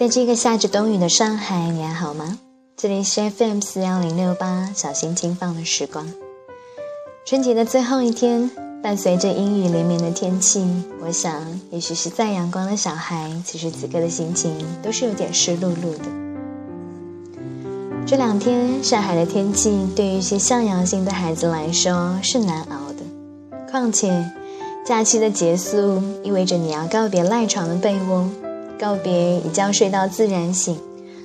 在这个下着冬雨的上海，你还好吗？这里是 FM 四幺零六八，小心轻放的时光。春节的最后一天，伴随着阴雨连绵的天气，我想，也许是再阳光的小孩，此时此刻的心情都是有点湿漉漉的。这两天上海的天气，对于一些向阳性的孩子来说是难熬的。况且，假期的结束意味着你要告别赖床的被窝。告别一觉睡到自然醒，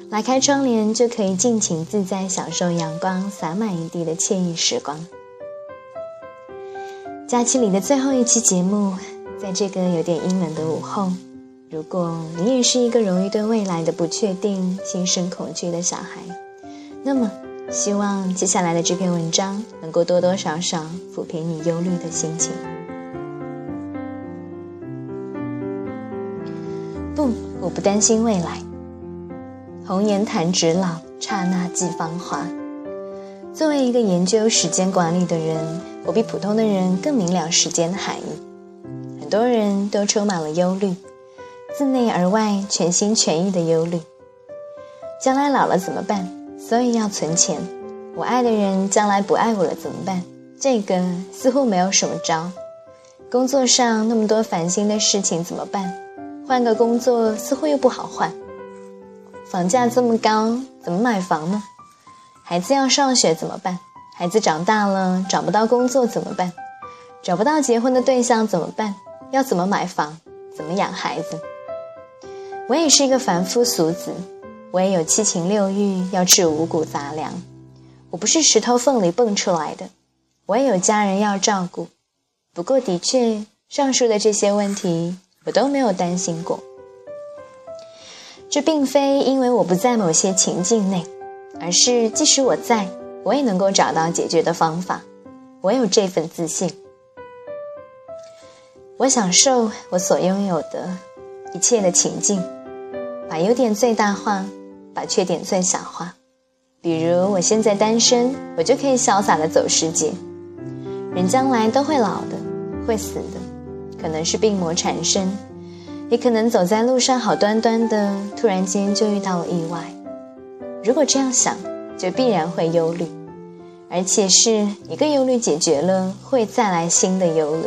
拉开窗帘就可以尽情自在享受阳光洒满一地的惬意时光。假期里的最后一期节目，在这个有点阴冷的午后，如果你也是一个容易对未来的不确定心生恐惧的小孩，那么希望接下来的这篇文章能够多多少少抚平你忧虑的心情。不，我不担心未来。红颜弹指老，刹那即芳华。作为一个研究时间管理的人，我比普通的人更明了时间的含义。很多人都充满了忧虑，自内而外全心全意的忧虑。将来老了怎么办？所以要存钱。我爱的人将来不爱我了怎么办？这个似乎没有什么招。工作上那么多烦心的事情怎么办？换个工作似乎又不好换，房价这么高，怎么买房呢？孩子要上学怎么办？孩子长大了找不到工作怎么办？找不到结婚的对象怎么办？要怎么买房？怎么养孩子？我也是一个凡夫俗子，我也有七情六欲，要吃五谷杂粮。我不是石头缝里蹦出来的，我也有家人要照顾。不过，的确，上述的这些问题。我都没有担心过，这并非因为我不在某些情境内，而是即使我在，我也能够找到解决的方法。我有这份自信，我享受我所拥有的一切的情境，把优点最大化，把缺点最小化。比如我现在单身，我就可以潇洒的走世界。人将来都会老的，会死的。可能是病魔缠身，也可能走在路上好端端的，突然间就遇到了意外。如果这样想，就必然会忧虑，而且是一个忧虑解决了，会再来新的忧虑。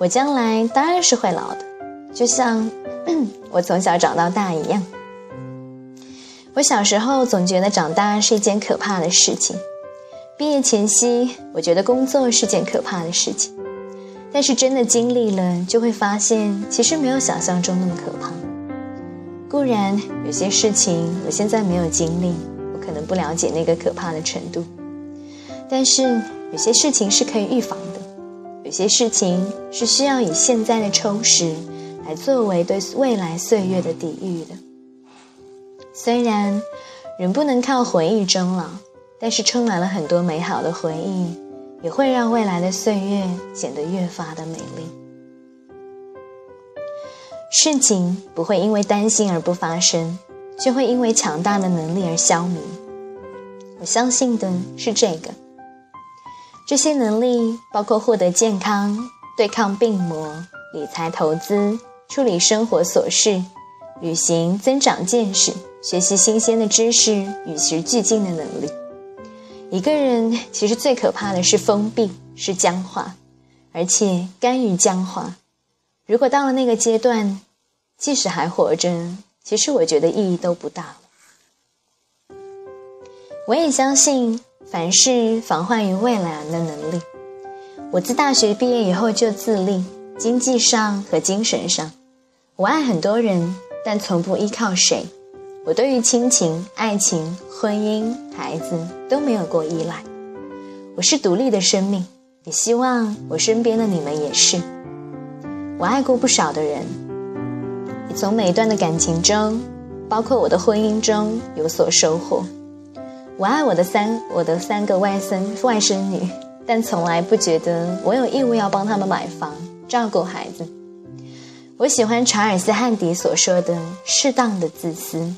我将来当然是会老的，就像 我从小长到大一样。我小时候总觉得长大是一件可怕的事情，毕业前夕，我觉得工作是件可怕的事情。但是真的经历了，就会发现其实没有想象中那么可怕。固然有些事情我现在没有经历，我可能不了解那个可怕的程度。但是有些事情是可以预防的，有些事情是需要以现在的充实来作为对未来岁月的抵御的。虽然人不能靠回忆终老，但是充满了很多美好的回忆。也会让未来的岁月显得越发的美丽。事情不会因为担心而不发生，却会因为强大的能力而消弭。我相信的是这个。这些能力包括获得健康、对抗病魔、理财投资、处理生活琐事、旅行、增长见识、学习新鲜的知识、与时俱进的能力。一个人其实最可怕的是封闭，是僵化，而且甘于僵化。如果到了那个阶段，即使还活着，其实我觉得意义都不大了。我也相信凡事防患于未然的能力。我自大学毕业以后就自立，经济上和精神上，我爱很多人，但从不依靠谁。我对于亲情、爱情、婚姻、孩子都没有过依赖。我是独立的生命，也希望我身边的你们也是。我爱过不少的人，也从每一段的感情中，包括我的婚姻中有所收获。我爱我的三我的三个外甥外甥女，但从来不觉得我有义务要帮他们买房、照顾孩子。我喜欢查尔斯·汉迪所说的“适当的自私”。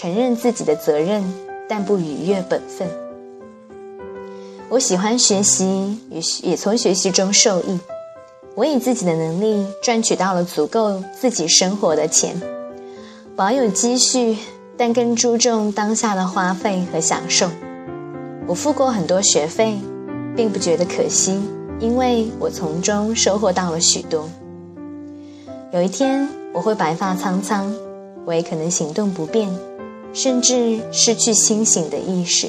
承认自己的责任，但不逾越本分。我喜欢学习，也也从学习中受益。我以自己的能力赚取到了足够自己生活的钱。保有积蓄，但更注重当下的花费和享受。我付过很多学费，并不觉得可惜，因为我从中收获到了许多。有一天我会白发苍苍，我也可能行动不便，甚至失去清醒的意识。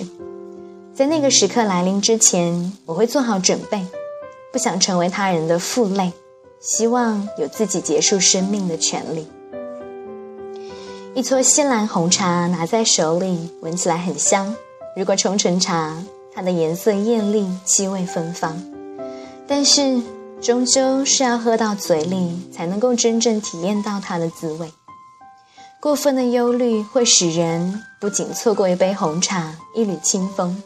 在那个时刻来临之前，我会做好准备，不想成为他人的负累，希望有自己结束生命的权利。一撮西兰红茶拿在手里，闻起来很香。如果冲成茶，它的颜色艳丽，气味芬芳。但是，终究是要喝到嘴里，才能够真正体验到它的滋味。过分的忧虑会使人不仅错过一杯红茶、一缕清风。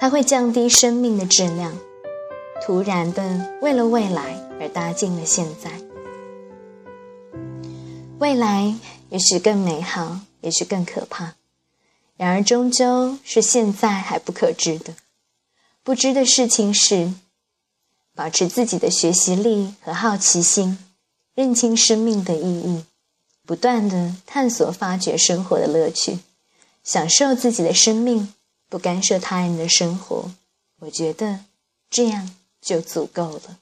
它会降低生命的质量，突然的为了未来而搭进了现在。未来也许更美好，也许更可怕，然而终究是现在还不可知的。不知的事情是，保持自己的学习力和好奇心，认清生命的意义，不断的探索发掘生活的乐趣，享受自己的生命。不干涉他人的生活，我觉得这样就足够了。